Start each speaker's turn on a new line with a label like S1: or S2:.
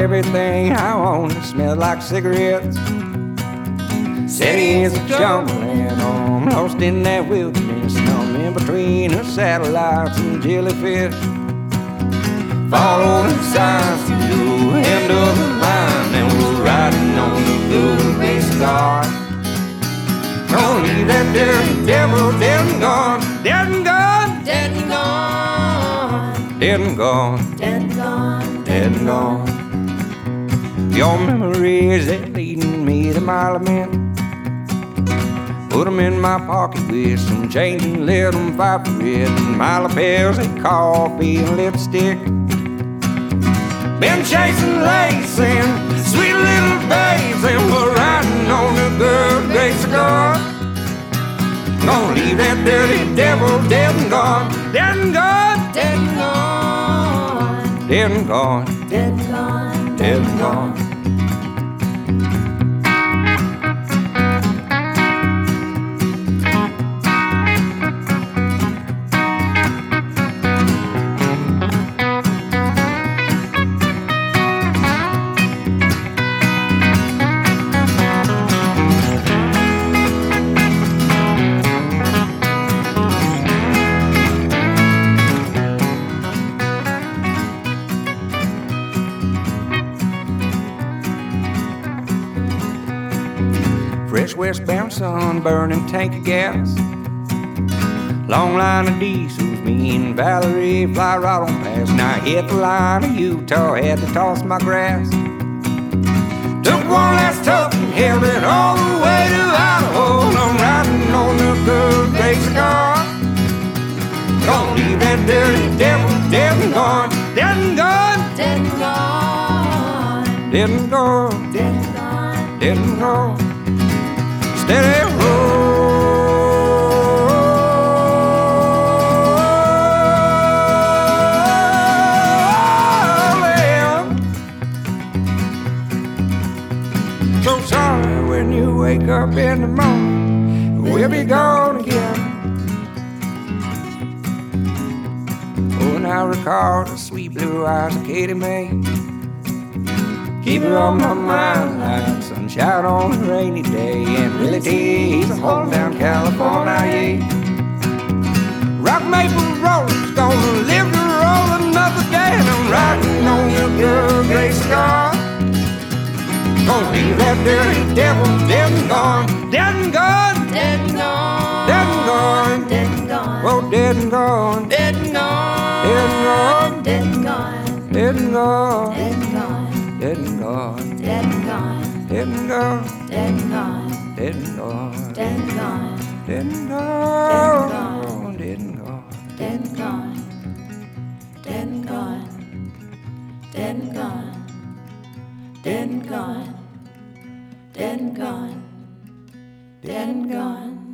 S1: everything I own that smells like cigarettes. Cities and I'm lost in that wilderness, I'm in between the satellites and jellyfish. Follow the signs to the end of the line, and we're riding on the blue base guard. Gonna leave that dirty devil dead and gone, dead and gone,
S2: Dead and gone,
S1: dead and gone,
S2: dead and gone,
S1: dead and gone. Your memories are leading me to my lament. Put 'em in my pocket with some change and let 'em fight for it. And my lapels and coffee and lipstick. Been chasing lace and sweet little babes, and we're riding on the good grace of God. Gonna leave that dirty devil dead and gone, dead and gone,
S2: dead and gone,
S1: dead and gone,
S2: dead and gone,
S1: heavy heart. Fresh westbound sun, burning tank of gas. Long line of diesels, me and Valerie fly right on past. Now hit the line of Utah, had to toss my grass. Took one last tuck and held it all the way to Idaho. I'm riding on the good grace of God. Gonna leave that dirty devil dead and gone, dead and gone,
S2: dead and gone,
S1: dead and gone,
S2: dead and gone,
S1: dead and gone. Wake up in the morning, we'll be gone again. Oh, and I recall the sweet blue eyes of Katie Mae. Keep her on my mind like sunshine on a rainy day. And Willie T, he's a holding down California. yeah. Rock maple rollers gonna live to roll another day. And I'm riding on the good grace of Gonna leave that dirty devil dead and gone, dead and gone,
S2: dead and gone,
S1: dead and gone,
S2: dead and gone,
S1: oh dead and gone,
S2: dead and gone,
S1: dead and gone,
S2: dead and gone,
S1: dead and gone,
S2: dead and gone,
S1: dead and gone,
S2: dead and gone,
S1: dead and gone,
S2: dead and gone,
S1: dead and gone.
S2: dead and gone,
S1: dead and gone,
S2: dead and gone, dead and gone, dead and gone, dead and gone, dead and gone, dead and gone.